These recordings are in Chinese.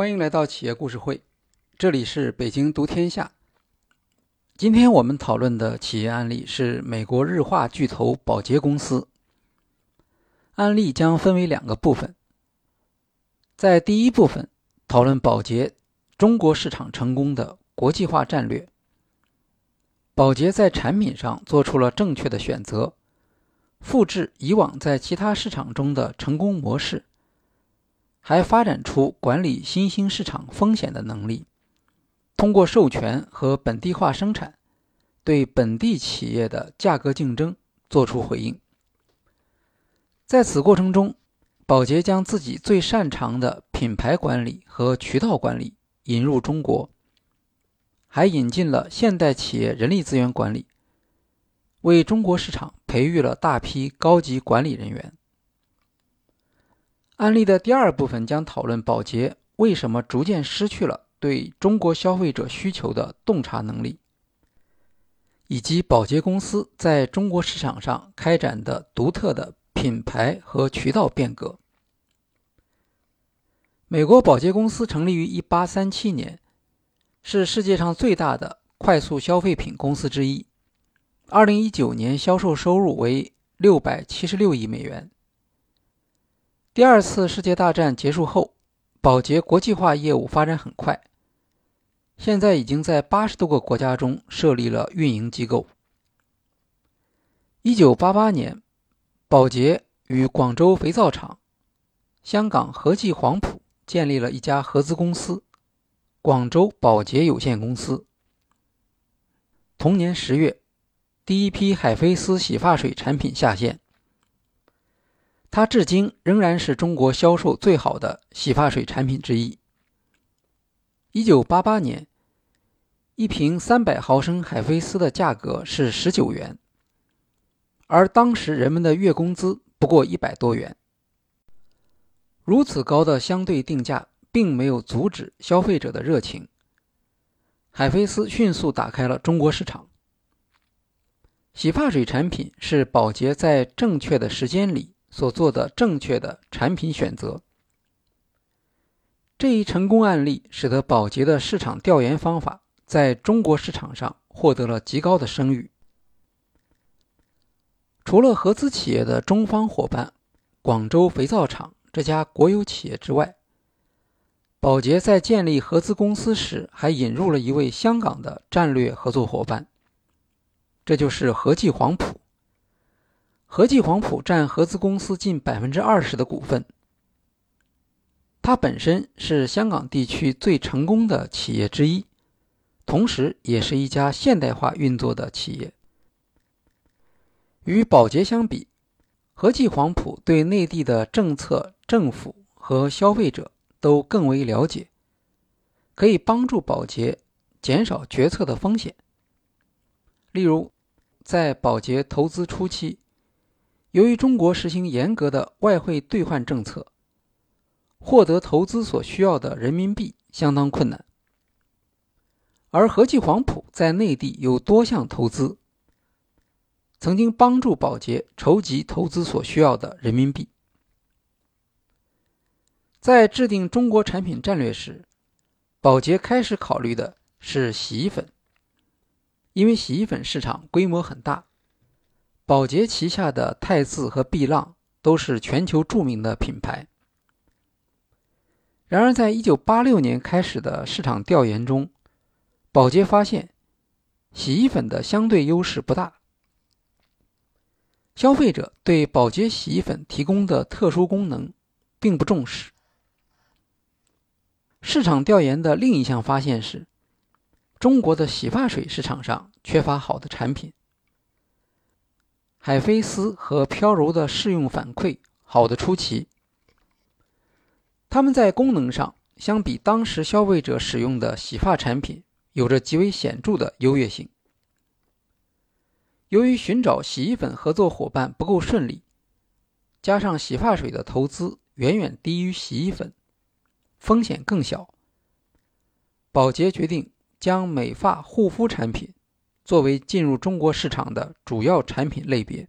欢迎来到企业故事会，这里是北京读天下。今天我们讨论的企业案例是美国日化巨头宝洁公司。案例将分为两个部分，在第一部分讨论宝洁中国市场成功的国际化战略。宝洁在产品上做出了正确的选择，复制以往在其他市场中的成功模式。还发展出管理新兴市场风险的能力，通过授权和本地化生产，对本地企业的价格竞争作出回应。在此过程中，宝洁将自己最擅长的品牌管理和渠道管理引入中国，还引进了现代企业人力资源管理，为中国市场培育了大批高级管理人员。案例的第二部分将讨论宝洁为什么逐渐失去了对中国消费者需求的洞察能力，以及宝洁公司在中国市场上开展的独特的品牌和渠道变革。美国宝洁公司成立于1837年，是世界上最大的快速消费品公司之一。2019年销售收入为676亿美元。第二次世界大战结束后，宝洁国际化业务发展很快，现在已经在八十多个国家中设立了运营机构。一九八八年，宝洁与广州肥皂厂、香港和记黄埔建立了一家合资公司——广州宝洁有限公司。同年十月，第一批海飞丝洗发水产品下线。它至今仍然是中国销售最好的洗发水产品之一。一九八八年，一瓶三百毫升海飞丝的价格是十九元，而当时人们的月工资不过一百多元。如此高的相对定价，并没有阻止消费者的热情。海飞丝迅速打开了中国市场。洗发水产品是宝洁在正确的时间里。所做的正确的产品选择，这一成功案例使得宝洁的市场调研方法在中国市场上获得了极高的声誉。除了合资企业的中方伙伴广州肥皂厂这家国有企业之外，宝洁在建立合资公司时还引入了一位香港的战略合作伙伴，这就是和记黄埔。和记黄埔占合资公司近百分之二十的股份，它本身是香港地区最成功的企业之一，同时也是一家现代化运作的企业。与宝洁相比，和记黄埔对内地的政策、政府和消费者都更为了解，可以帮助宝洁减少决策的风险。例如，在宝洁投资初期。由于中国实行严格的外汇兑换政策，获得投资所需要的人民币相当困难。而和记黄埔在内地有多项投资，曾经帮助宝洁筹集投资所需要的人民币。在制定中国产品战略时，宝洁开始考虑的是洗衣粉，因为洗衣粉市场规模很大。宝洁旗下的汰渍和碧浪都是全球著名的品牌。然而，在一九八六年开始的市场调研中，宝洁发现洗衣粉的相对优势不大。消费者对宝洁洗衣粉提供的特殊功能并不重视。市场调研的另一项发现是，中国的洗发水市场上缺乏好的产品。海飞丝和飘柔的试用反馈好的出奇，它们在功能上相比当时消费者使用的洗发产品有着极为显著的优越性。由于寻找洗衣粉合作伙伴不够顺利，加上洗发水的投资远远低于洗衣粉，风险更小，宝洁决定将美发护肤产品。作为进入中国市场的主要产品类别，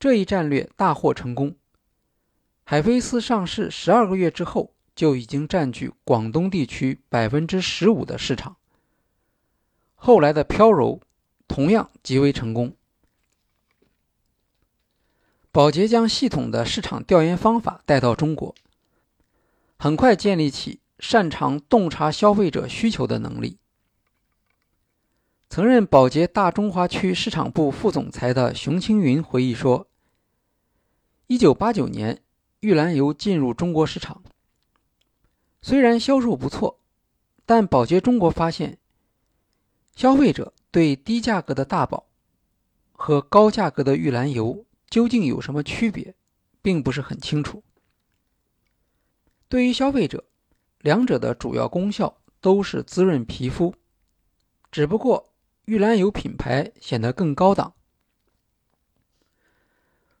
这一战略大获成功。海飞丝上市十二个月之后就已经占据广东地区百分之十五的市场。后来的飘柔同样极为成功。宝洁将系统的市场调研方法带到中国，很快建立起擅长洞察消费者需求的能力。曾任宝洁大中华区市场部副总裁的熊青云回忆说：“一九八九年，玉兰油进入中国市场，虽然销售不错，但宝洁中国发现，消费者对低价格的大宝和高价格的玉兰油。”究竟有什么区别，并不是很清楚。对于消费者，两者的主要功效都是滋润皮肤，只不过玉兰油品牌显得更高档。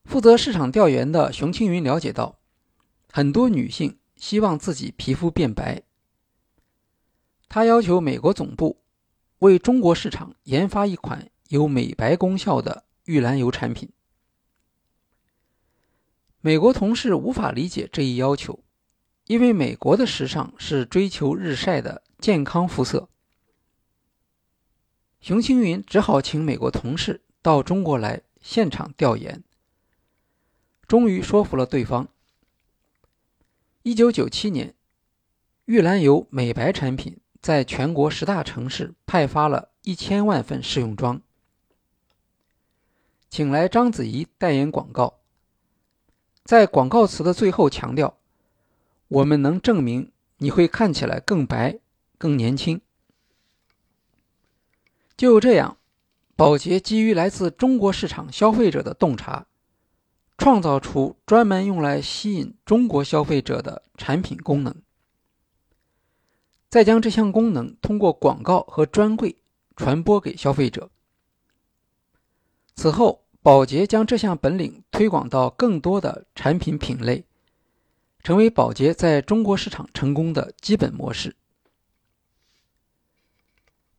负责市场调研的熊青云了解到，很多女性希望自己皮肤变白。他要求美国总部为中国市场研发一款有美白功效的玉兰油产品。美国同事无法理解这一要求，因为美国的时尚是追求日晒的健康肤色。熊青云只好请美国同事到中国来现场调研，终于说服了对方。一九九七年，玉兰油美白产品在全国十大城市派发了一千万份试用装，请来章子怡代言广告。在广告词的最后强调：“我们能证明你会看起来更白、更年轻。”就这样，宝洁基于来自中国市场消费者的洞察，创造出专门用来吸引中国消费者的产品功能，再将这项功能通过广告和专柜传播给消费者。此后。宝洁将这项本领推广到更多的产品品类，成为宝洁在中国市场成功的基本模式。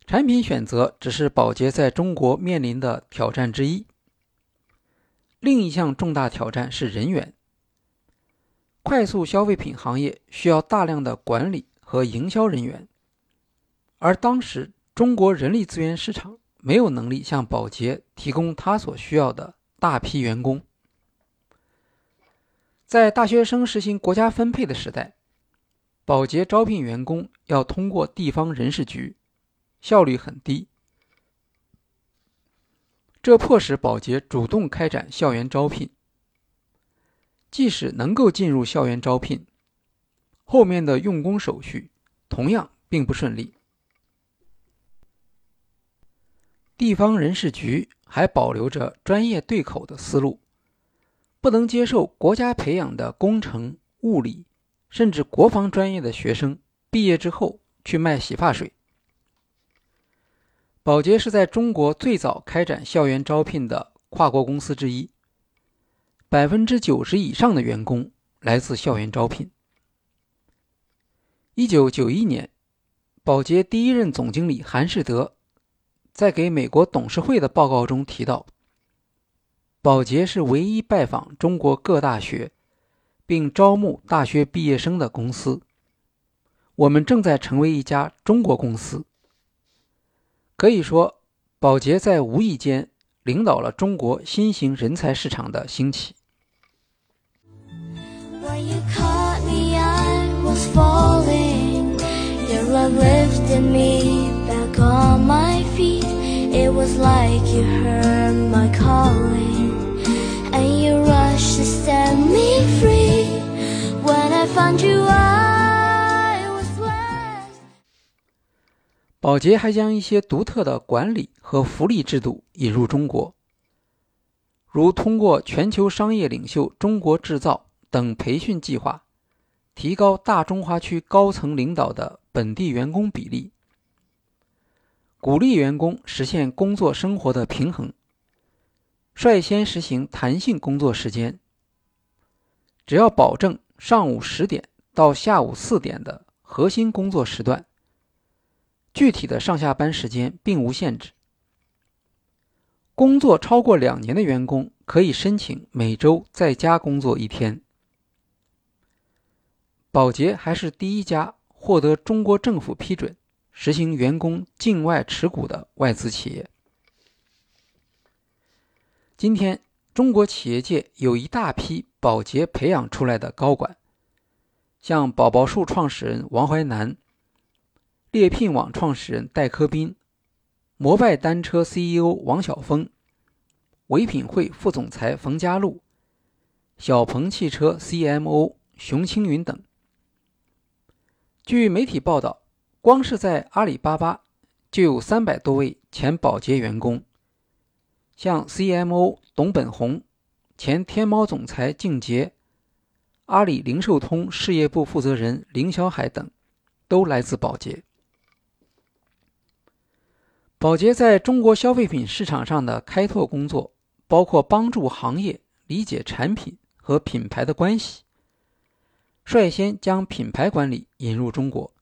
产品选择只是宝洁在中国面临的挑战之一，另一项重大挑战是人员。快速消费品行业需要大量的管理和营销人员，而当时中国人力资源市场。没有能力向宝洁提供他所需要的大批员工。在大学生实行国家分配的时代，宝洁招聘员工要通过地方人事局，效率很低。这迫使保洁主动开展校园招聘。即使能够进入校园招聘，后面的用工手续同样并不顺利。地方人事局还保留着专业对口的思路，不能接受国家培养的工程、物理，甚至国防专业的学生毕业之后去卖洗发水。宝洁是在中国最早开展校园招聘的跨国公司之一，百分之九十以上的员工来自校园招聘。一九九一年，宝洁第一任总经理韩世德。在给美国董事会的报告中提到，宝洁是唯一拜访中国各大学，并招募大学毕业生的公司。我们正在成为一家中国公司。可以说，宝洁在无意间领导了中国新型人才市场的兴起。It was like you heard my calling And you rushed to set me free When I found you I 宝洁还将一些独特的管理和福利制度引入中国，如通过全球商业领袖中国制造等培训计划，提高大中华区高层领导的本地员工比例。鼓励员工实现工作生活的平衡，率先实行弹性工作时间。只要保证上午十点到下午四点的核心工作时段，具体的上下班时间并无限制。工作超过两年的员工可以申请每周在家工作一天。宝洁还是第一家获得中国政府批准实行员工境外持股的外资企业。今天，中国企业界有一大批宝洁培养出来的高管，像宝宝树创始人王怀南、猎聘网创始人戴科斌、摩拜单车 CEO 王晓峰、唯品会副总裁冯佳璐、小鹏汽车 CMO 熊青云等。据媒体报道，光是在阿里巴巴就有三百多位前保洁员工，像 CMO 董本红、前天猫总裁静杰、阿里零售通事业部负责人林小海等，都来自保洁。宝洁在中国消费品市场上的开拓工作，包括帮助行业理解产品和品牌的关系。率先将品牌管理引入中国。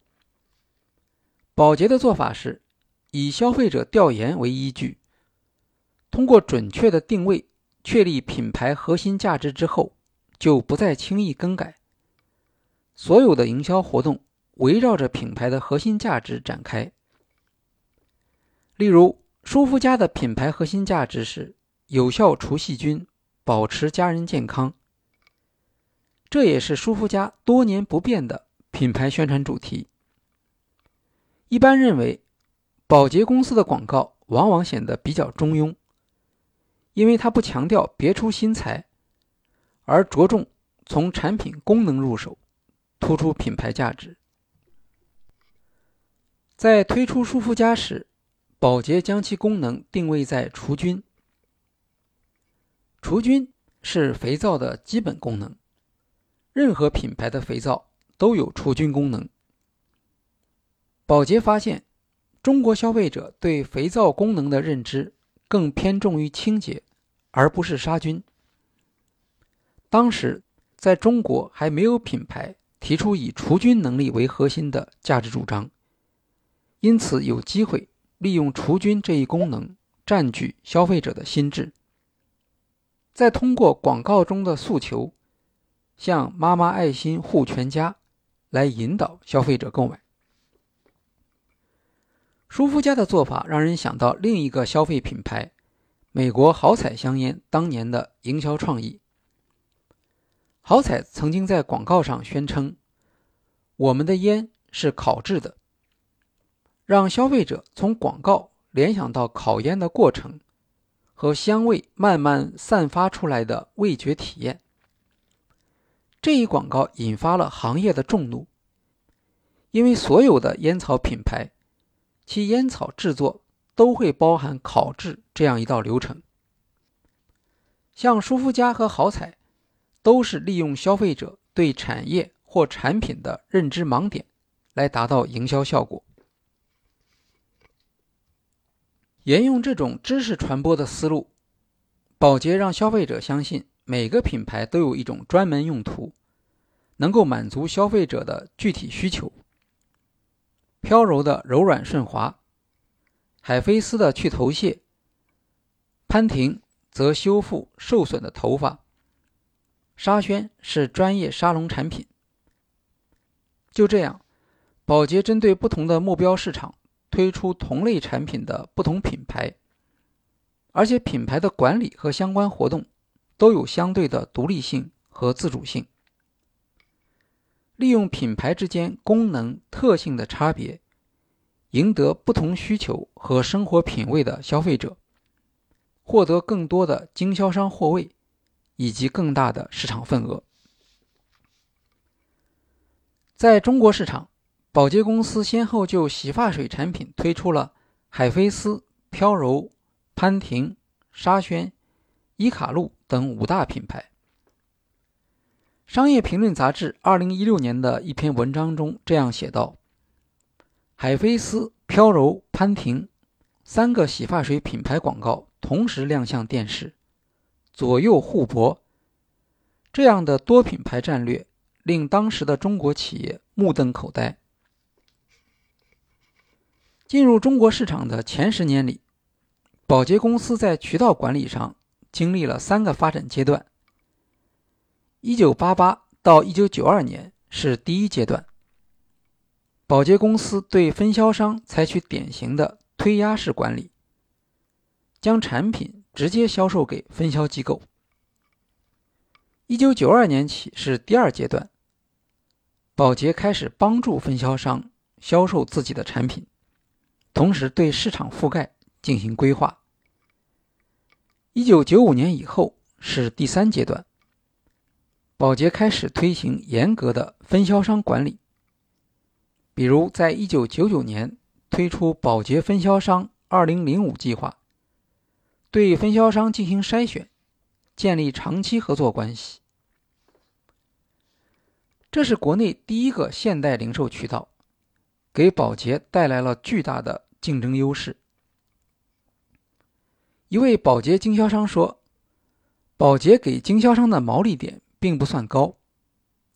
宝洁的做法是，以消费者调研为依据，通过准确的定位确立品牌核心价值之后，就不再轻易更改。所有的营销活动围绕着品牌的核心价值展开。例如，舒肤佳的品牌核心价值是有效除细菌，保持家人健康。这也是舒肤佳多年不变的品牌宣传主题。一般认为，保洁公司的广告往往显得比较中庸，因为它不强调别出心裁，而着重从产品功能入手，突出品牌价值。在推出舒肤佳时，宝洁将其功能定位在除菌。除菌是肥皂的基本功能。任何品牌的肥皂都有除菌功能。宝洁发现，中国消费者对肥皂功能的认知更偏重于清洁，而不是杀菌。当时在中国还没有品牌提出以除菌能力为核心的价值主张，因此有机会利用除菌这一功能占据消费者的心智，再通过广告中的诉求。向妈妈爱心护全家，来引导消费者购买。舒肤佳的做法让人想到另一个消费品牌——美国好彩香烟当年的营销创意。好彩曾经在广告上宣称：“我们的烟是烤制的”，让消费者从广告联想到烤烟的过程和香味慢慢散发出来的味觉体验。这一广告引发了行业的众怒，因为所有的烟草品牌，其烟草制作都会包含烤制这样一道流程。像舒肤佳和好彩，都是利用消费者对产业或产品的认知盲点，来达到营销效果。沿用这种知识传播的思路，宝洁让消费者相信。每个品牌都有一种专门用途，能够满足消费者的具体需求。飘柔的柔软顺滑，海飞丝的去头屑，潘婷则修复受损的头发，沙宣是专业沙龙产品。就这样，宝洁针对不同的目标市场推出同类产品的不同品牌，而且品牌的管理和相关活动。都有相对的独立性和自主性，利用品牌之间功能特性的差别，赢得不同需求和生活品味的消费者，获得更多的经销商货位以及更大的市场份额。在中国市场，宝洁公司先后就洗发水产品推出了海飞丝、飘柔、潘婷、沙宣、伊卡璐。等五大品牌。商业评论杂志二零一六年的一篇文章中这样写道：“海飞丝、飘柔、潘婷三个洗发水品牌广告同时亮相电视，左右互搏。这样的多品牌战略令当时的中国企业目瞪口呆。进入中国市场的前十年里，宝洁公司在渠道管理上。”经历了三个发展阶段。一九八八到一九九二年是第一阶段。宝洁公司对分销商采取典型的推压式管理，将产品直接销售给分销机构。一九九二年起是第二阶段，宝洁开始帮助分销商销售自己的产品，同时对市场覆盖进行规划。一九九五年以后是第三阶段，宝洁开始推行严格的分销商管理。比如，在一九九九年推出宝洁分销商二零零五计划，对分销商进行筛选，建立长期合作关系。这是国内第一个现代零售渠道，给保洁带来了巨大的竞争优势。一位保洁经销商说：“保洁给经销商的毛利点并不算高，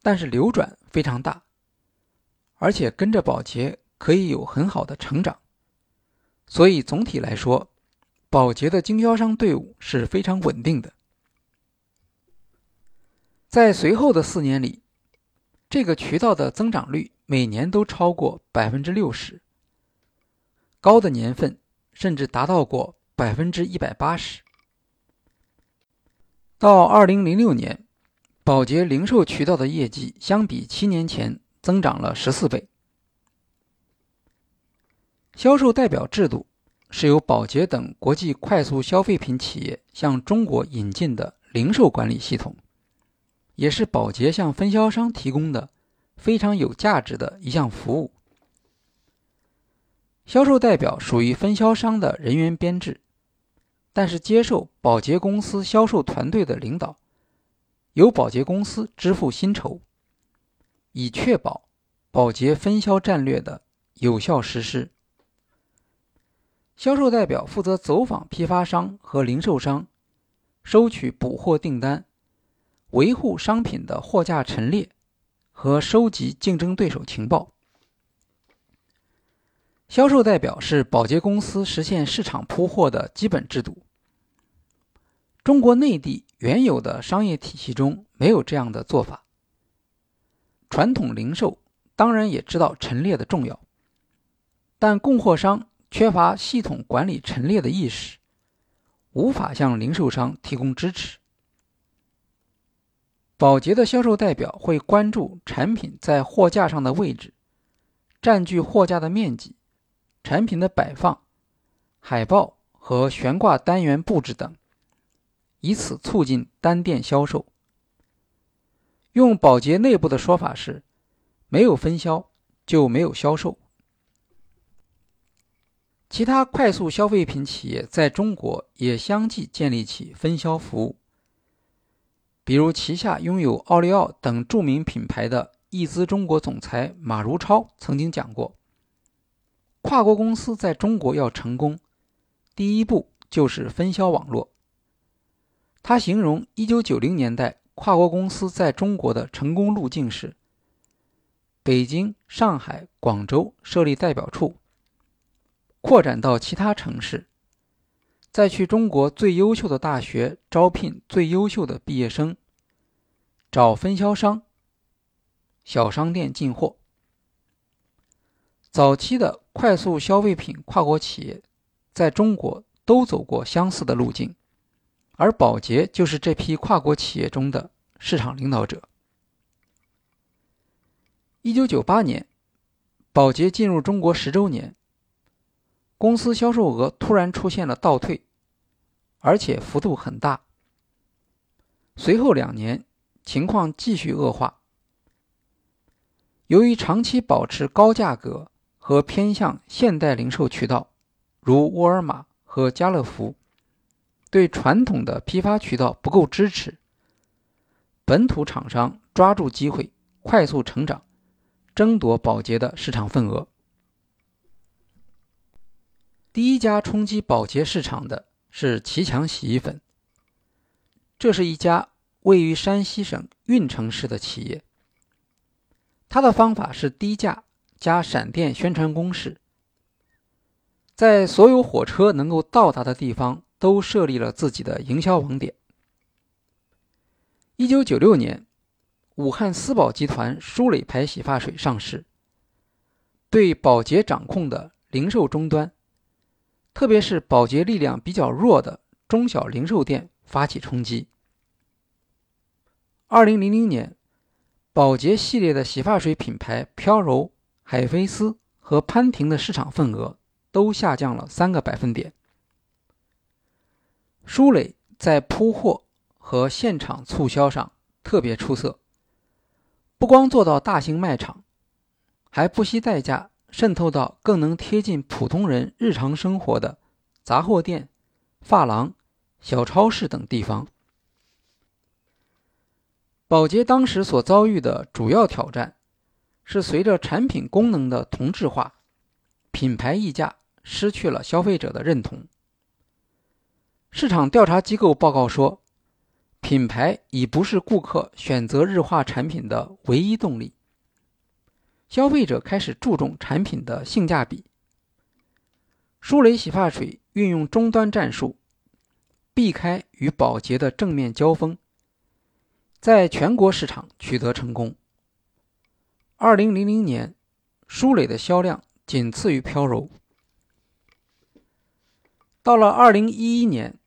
但是流转非常大。”而且跟着保洁可以有很好的成长，所以总体来说，保洁的经销商队伍是非常稳定的。在随后的四年里，这个渠道的增长率每年都超过百分之六十，高的年份甚至达到过百分之一百八十。到二零零六年，保洁零售渠道的业绩相比七年前。增长了十四倍。销售代表制度是由宝洁等国际快速消费品企业向中国引进的零售管理系统，也是宝洁向分销商提供的非常有价值的一项服务。销售代表属于分销商的人员编制，但是接受宝洁公司销售团队的领导，由宝洁公司支付薪酬。以确保保洁分销战略的有效实施。销售代表负责走访批发商和零售商，收取补货订单，维护商品的货架陈列和收集竞争对手情报。销售代表是保洁公司实现市场铺货的基本制度。中国内地原有的商业体系中没有这样的做法。传统零售当然也知道陈列的重要，但供货商缺乏系统管理陈列的意识，无法向零售商提供支持。保洁的销售代表会关注产品在货架上的位置、占据货架的面积、产品的摆放、海报和悬挂单元布置等，以此促进单店销售。用保洁内部的说法是，没有分销就没有销售。其他快速消费品企业在中国也相继建立起分销服务，比如旗下拥有奥利奥等著名品牌的易资中国总裁马如超曾经讲过，跨国公司在中国要成功，第一步就是分销网络。他形容一九九零年代。跨国公司在中国的成功路径是：北京、上海、广州设立代表处，扩展到其他城市，再去中国最优秀的大学招聘最优秀的毕业生，找分销商、小商店进货。早期的快速消费品跨国企业在中国都走过相似的路径。而宝洁就是这批跨国企业中的市场领导者。一九九八年，宝洁进入中国十周年，公司销售额突然出现了倒退，而且幅度很大。随后两年，情况继续恶化。由于长期保持高价格和偏向现代零售渠道，如沃尔玛和家乐福。对传统的批发渠道不够支持，本土厂商抓住机会快速成长，争夺宝洁的市场份额。第一家冲击宝洁市场的是奇强洗衣粉，这是一家位于山西省运城市的企业。它的方法是低价加闪电宣传攻势，在所有火车能够到达的地方。都设立了自己的营销网点。一九九六年，武汉思宝集团舒蕾牌洗发水上市，对宝洁掌控的零售终端，特别是宝洁力量比较弱的中小零售店发起冲击。二零零零年，宝洁系列的洗发水品牌飘柔、海飞丝和潘婷的市场份额都下降了三个百分点。舒蕾在铺货和现场促销上特别出色，不光做到大型卖场，还不惜代价渗透到更能贴近普通人日常生活的杂货店、发廊、小超市等地方。宝洁当时所遭遇的主要挑战，是随着产品功能的同质化，品牌溢价失去了消费者的认同。市场调查机构报告说，品牌已不是顾客选择日化产品的唯一动力。消费者开始注重产品的性价比。舒蕾洗发水运用终端战术，避开与宝洁的正面交锋，在全国市场取得成功。二零零零年，舒蕾的销量仅次于飘柔。到了二零一一年。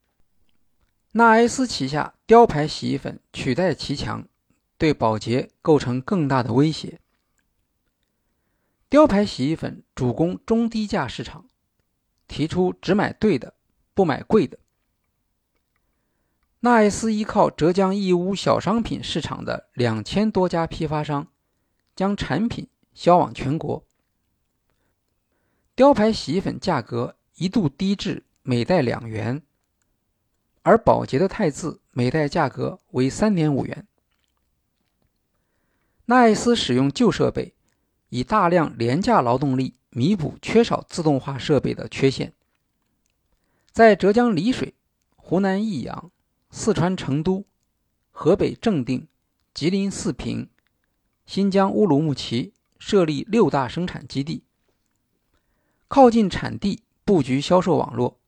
纳埃斯旗下雕牌洗衣粉取代其强，对宝洁构成更大的威胁。雕牌洗衣粉主攻中低价市场，提出只买对的，不买贵的。纳爱斯依靠浙江义乌小商品市场的两千多家批发商，将产品销往全国。雕牌洗衣粉价格一度低至每袋两元。而宝洁的汰渍每袋价格为三点五元。纳爱斯使用旧设备，以大量廉价劳动力弥补缺少自动化设备的缺陷。在浙江丽水、湖南益阳、四川成都、河北正定、吉林四平、新疆乌鲁木齐设立六大生产基地，靠近产地布局销售网络，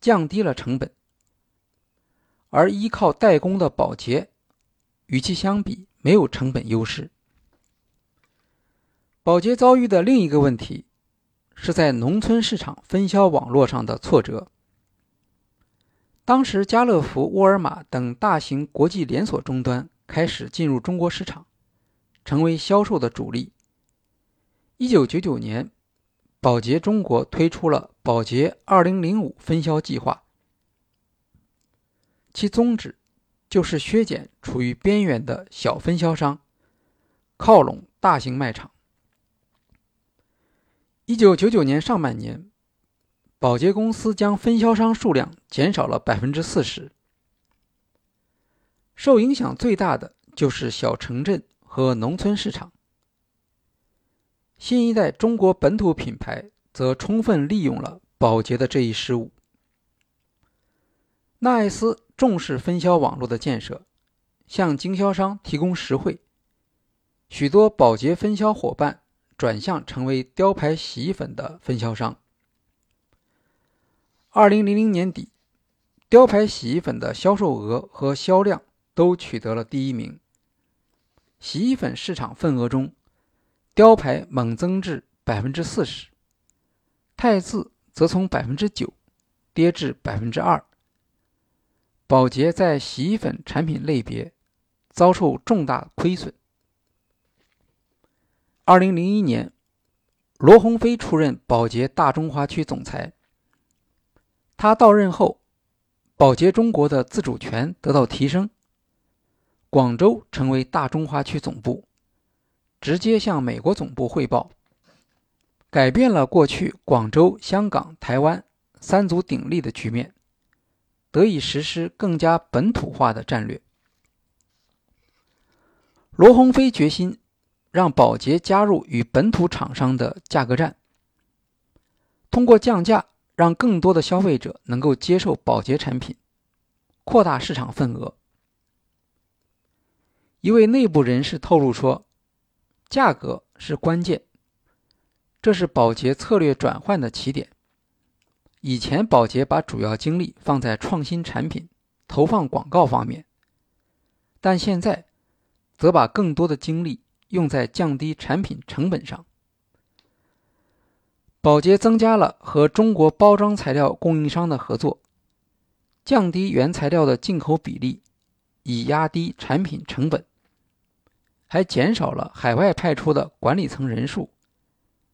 降低了成本。而依靠代工的宝洁，与其相比没有成本优势。宝洁遭遇的另一个问题，是在农村市场分销网络上的挫折。当时，家乐福、沃尔玛等大型国际连锁终端开始进入中国市场，成为销售的主力。一九九九年，宝洁中国推出了“宝洁二零零五”分销计划。其宗旨就是削减处于边缘的小分销商，靠拢大型卖场。一九九九年上半年，保洁公司将分销商数量减少了百分之四十。受影响最大的就是小城镇和农村市场。新一代中国本土品牌则充分利用了保洁的这一失误。纳爱斯。重视分销网络的建设，向经销商提供实惠。许多保洁分销伙伴转向成为雕牌洗衣粉的分销商。二零零零年底，雕牌洗衣粉的销售额和销量都取得了第一名。洗衣粉市场份额中，雕牌猛增至百分之四十，汰渍则从百分之九跌至百分之二。宝洁在洗衣粉产品类别遭受重大亏损。二零零一年，罗鸿飞出任宝洁大中华区总裁。他到任后，宝洁中国的自主权得到提升，广州成为大中华区总部，直接向美国总部汇报，改变了过去广州、香港、台湾三足鼎立的局面。得以实施更加本土化的战略。罗鸿飞决心让宝洁加入与本土厂商的价格战，通过降价让更多的消费者能够接受宝洁产品，扩大市场份额。一位内部人士透露说：“价格是关键，这是宝洁策略转换的起点。”以前，宝洁把主要精力放在创新产品、投放广告方面，但现在则把更多的精力用在降低产品成本上。宝洁增加了和中国包装材料供应商的合作，降低原材料的进口比例，以压低产品成本，还减少了海外派出的管理层人数，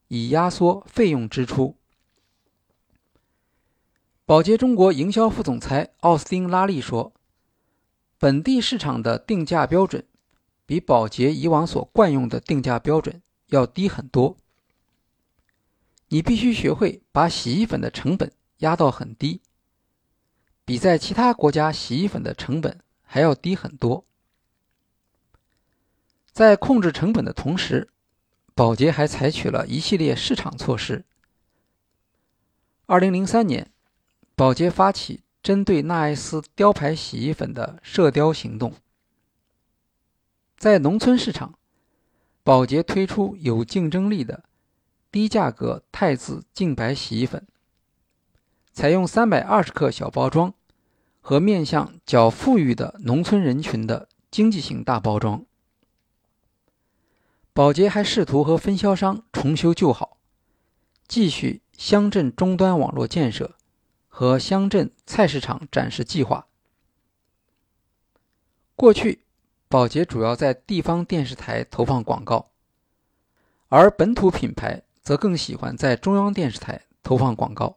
以压缩费用支出。宝洁中国营销副总裁奥斯汀·拉利说：“本地市场的定价标准比宝洁以往所惯用的定价标准要低很多。你必须学会把洗衣粉的成本压到很低，比在其他国家洗衣粉的成本还要低很多。在控制成本的同时，宝洁还采取了一系列市场措施。二零零三年。”宝洁发起针对纳爱斯雕牌洗衣粉的射雕行动，在农村市场，宝洁推出有竞争力的低价格汰渍净白洗衣粉，采用三百二十克小包装和面向较富裕的农村人群的经济型大包装。宝洁还试图和分销商重修旧好，继续乡镇终端网络建设。和乡镇菜市场展示计划。过去，宝洁主要在地方电视台投放广告，而本土品牌则更喜欢在中央电视台投放广告。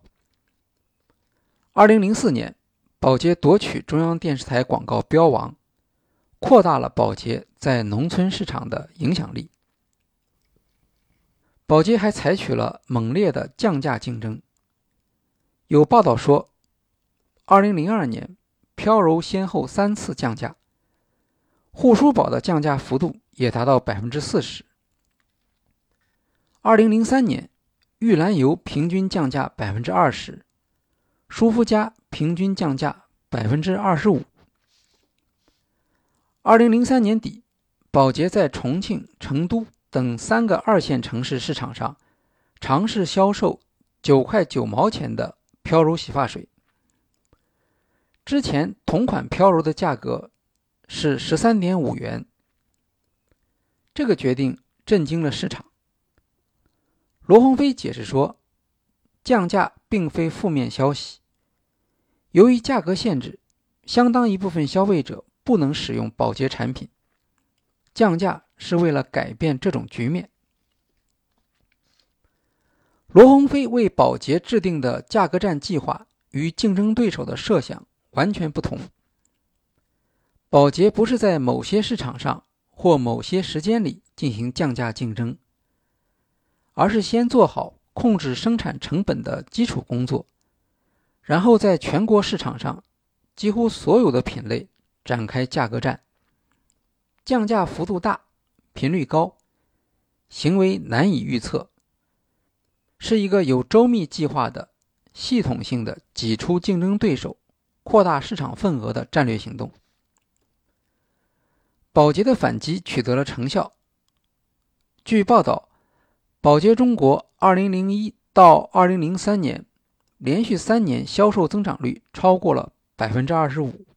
二零零四年，宝洁夺取中央电视台广告标王，扩大了宝洁在农村市场的影响力。宝洁还采取了猛烈的降价竞争。有报道说，2002年，飘柔先后三次降价，护舒宝的降价幅度也达到百分之四十。2003年，玉兰油平均降价百分之二十，舒肤佳平均降价百分之二十五。2003年底，宝洁在重庆、成都等三个二线城市市场上尝试销售九块九毛钱的。飘柔洗发水之前同款飘柔的价格是十三点五元，这个决定震惊了市场。罗鸿飞解释说，降价并非负面消息，由于价格限制，相当一部分消费者不能使用保洁产品，降价是为了改变这种局面。罗鸿飞为保洁制定的价格战计划与竞争对手的设想完全不同。宝洁不是在某些市场上或某些时间里进行降价竞争，而是先做好控制生产成本的基础工作，然后在全国市场上几乎所有的品类展开价格战。降价幅度大，频率高，行为难以预测。是一个有周密计划的、系统性的挤出竞争对手、扩大市场份额的战略行动。宝洁的反击取得了成效。据报道，宝洁中国2001到2003年连续三年销售增长率超过了百分之二十五，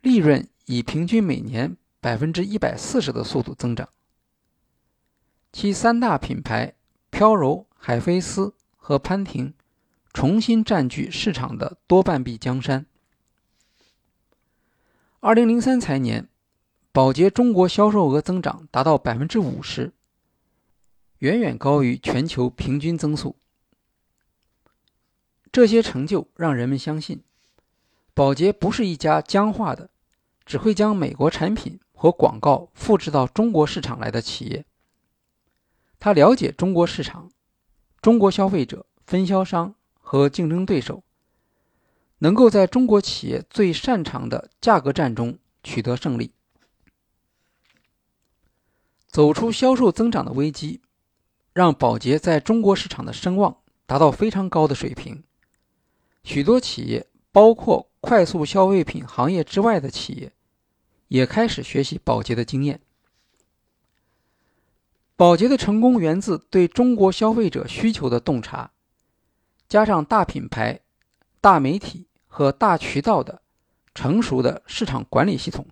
利润以平均每年百分之一百四十的速度增长。其三大品牌。飘柔、海飞丝和潘婷重新占据市场的多半壁江山。二零零三财年，宝洁中国销售额增长达到百分之五十，远远高于全球平均增速。这些成就让人们相信，宝洁不是一家僵化的、只会将美国产品和广告复制到中国市场来的企业。他了解中国市场、中国消费者、分销商和竞争对手，能够在中国企业最擅长的价格战中取得胜利，走出销售增长的危机，让宝洁在中国市场的声望达到非常高的水平。许多企业，包括快速消费品行业之外的企业，也开始学习宝洁的经验。宝洁的成功源自对中国消费者需求的洞察，加上大品牌、大媒体和大渠道的成熟的市场管理系统。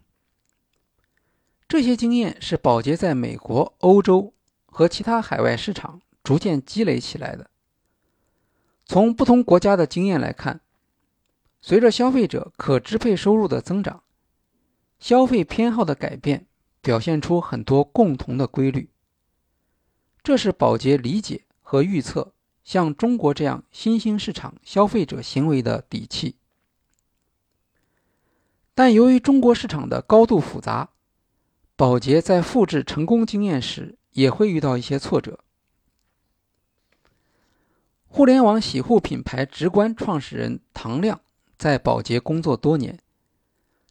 这些经验是宝洁在美国、欧洲和其他海外市场逐渐积累起来的。从不同国家的经验来看，随着消费者可支配收入的增长，消费偏好的改变表现出很多共同的规律。这是宝洁理解和预测像中国这样新兴市场消费者行为的底气。但由于中国市场的高度复杂，保洁在复制成功经验时也会遇到一些挫折。互联网洗护品牌直观创始人唐亮在保洁工作多年，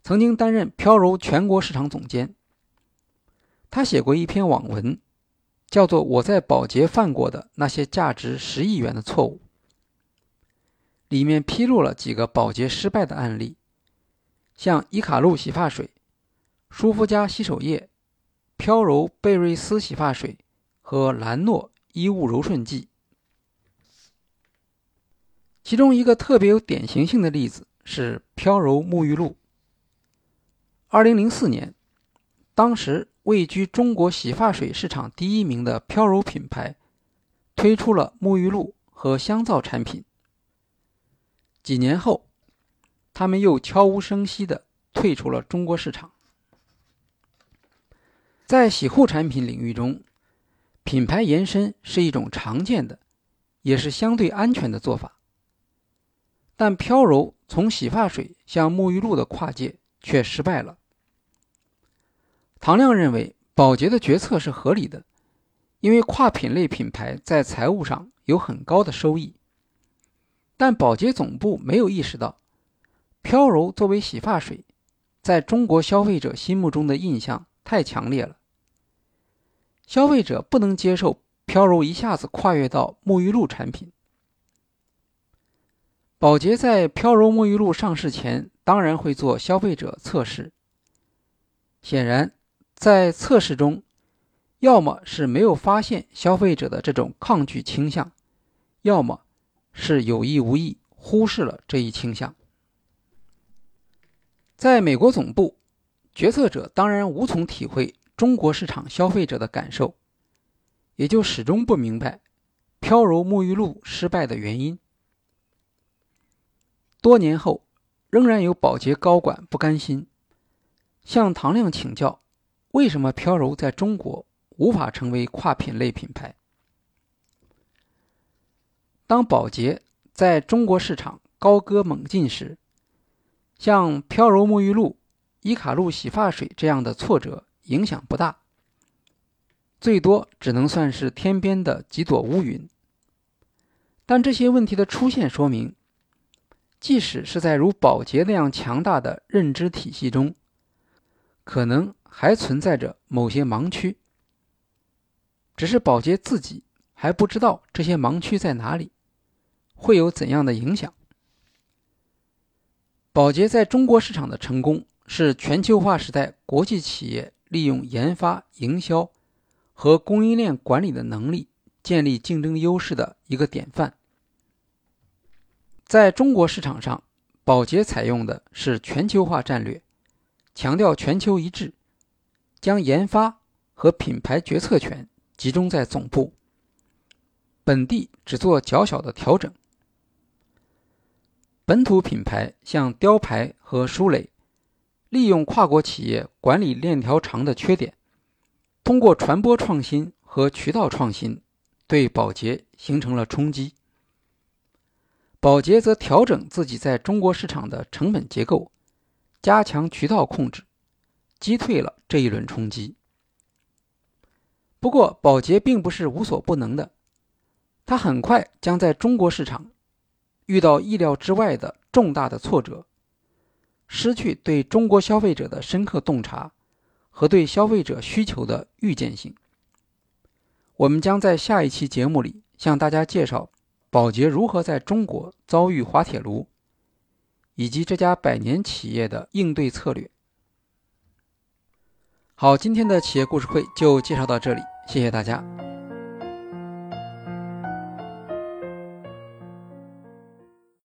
曾经担任飘柔全国市场总监。他写过一篇网文，叫做《我在保洁犯过的那些价值十亿元的错误》，里面披露了几个保洁失败的案例。像伊卡璐洗发水、舒肤佳洗手液、飘柔贝瑞斯洗发水和兰诺衣物柔顺剂，其中一个特别有典型性的例子是飘柔沐浴露。二零零四年，当时位居中国洗发水市场第一名的飘柔品牌推出了沐浴露和香皂产品。几年后。他们又悄无声息地退出了中国市场。在洗护产品领域中，品牌延伸是一种常见的，也是相对安全的做法。但飘柔从洗发水向沐浴露的跨界却失败了。唐亮认为，宝洁的决策是合理的，因为跨品类品牌在财务上有很高的收益。但宝洁总部没有意识到。飘柔作为洗发水，在中国消费者心目中的印象太强烈了。消费者不能接受飘柔一下子跨越到沐浴露产品。宝洁在飘柔沐浴露上市前，当然会做消费者测试。显然，在测试中，要么是没有发现消费者的这种抗拒倾向，要么是有意无意忽视了这一倾向。在美国总部，决策者当然无从体会中国市场消费者的感受，也就始终不明白飘柔沐浴露失败的原因。多年后，仍然有保洁高管不甘心，向唐亮请教，为什么飘柔在中国无法成为跨品类品牌？当保洁在中国市场高歌猛进时，像飘柔沐浴露、伊卡露洗发水这样的挫折影响不大，最多只能算是天边的几朵乌云。但这些问题的出现说明，即使是在如宝洁那样强大的认知体系中，可能还存在着某些盲区，只是宝洁自己还不知道这些盲区在哪里，会有怎样的影响。宝洁在中国市场的成功，是全球化时代国际企业利用研发、营销和供应链管理的能力建立竞争优势的一个典范。在中国市场上，宝洁采用的是全球化战略，强调全球一致，将研发和品牌决策权集中在总部，本地只做较小的调整。本土品牌像雕牌和舒蕾，利用跨国企业管理链条长的缺点，通过传播创新和渠道创新，对宝洁形成了冲击。宝洁则调整自己在中国市场的成本结构，加强渠道控制，击退了这一轮冲击。不过，宝洁并不是无所不能的，它很快将在中国市场。遇到意料之外的重大的挫折，失去对中国消费者的深刻洞察和对消费者需求的预见性。我们将在下一期节目里向大家介绍宝洁如何在中国遭遇滑铁卢，以及这家百年企业的应对策略。好，今天的企业故事会就介绍到这里，谢谢大家。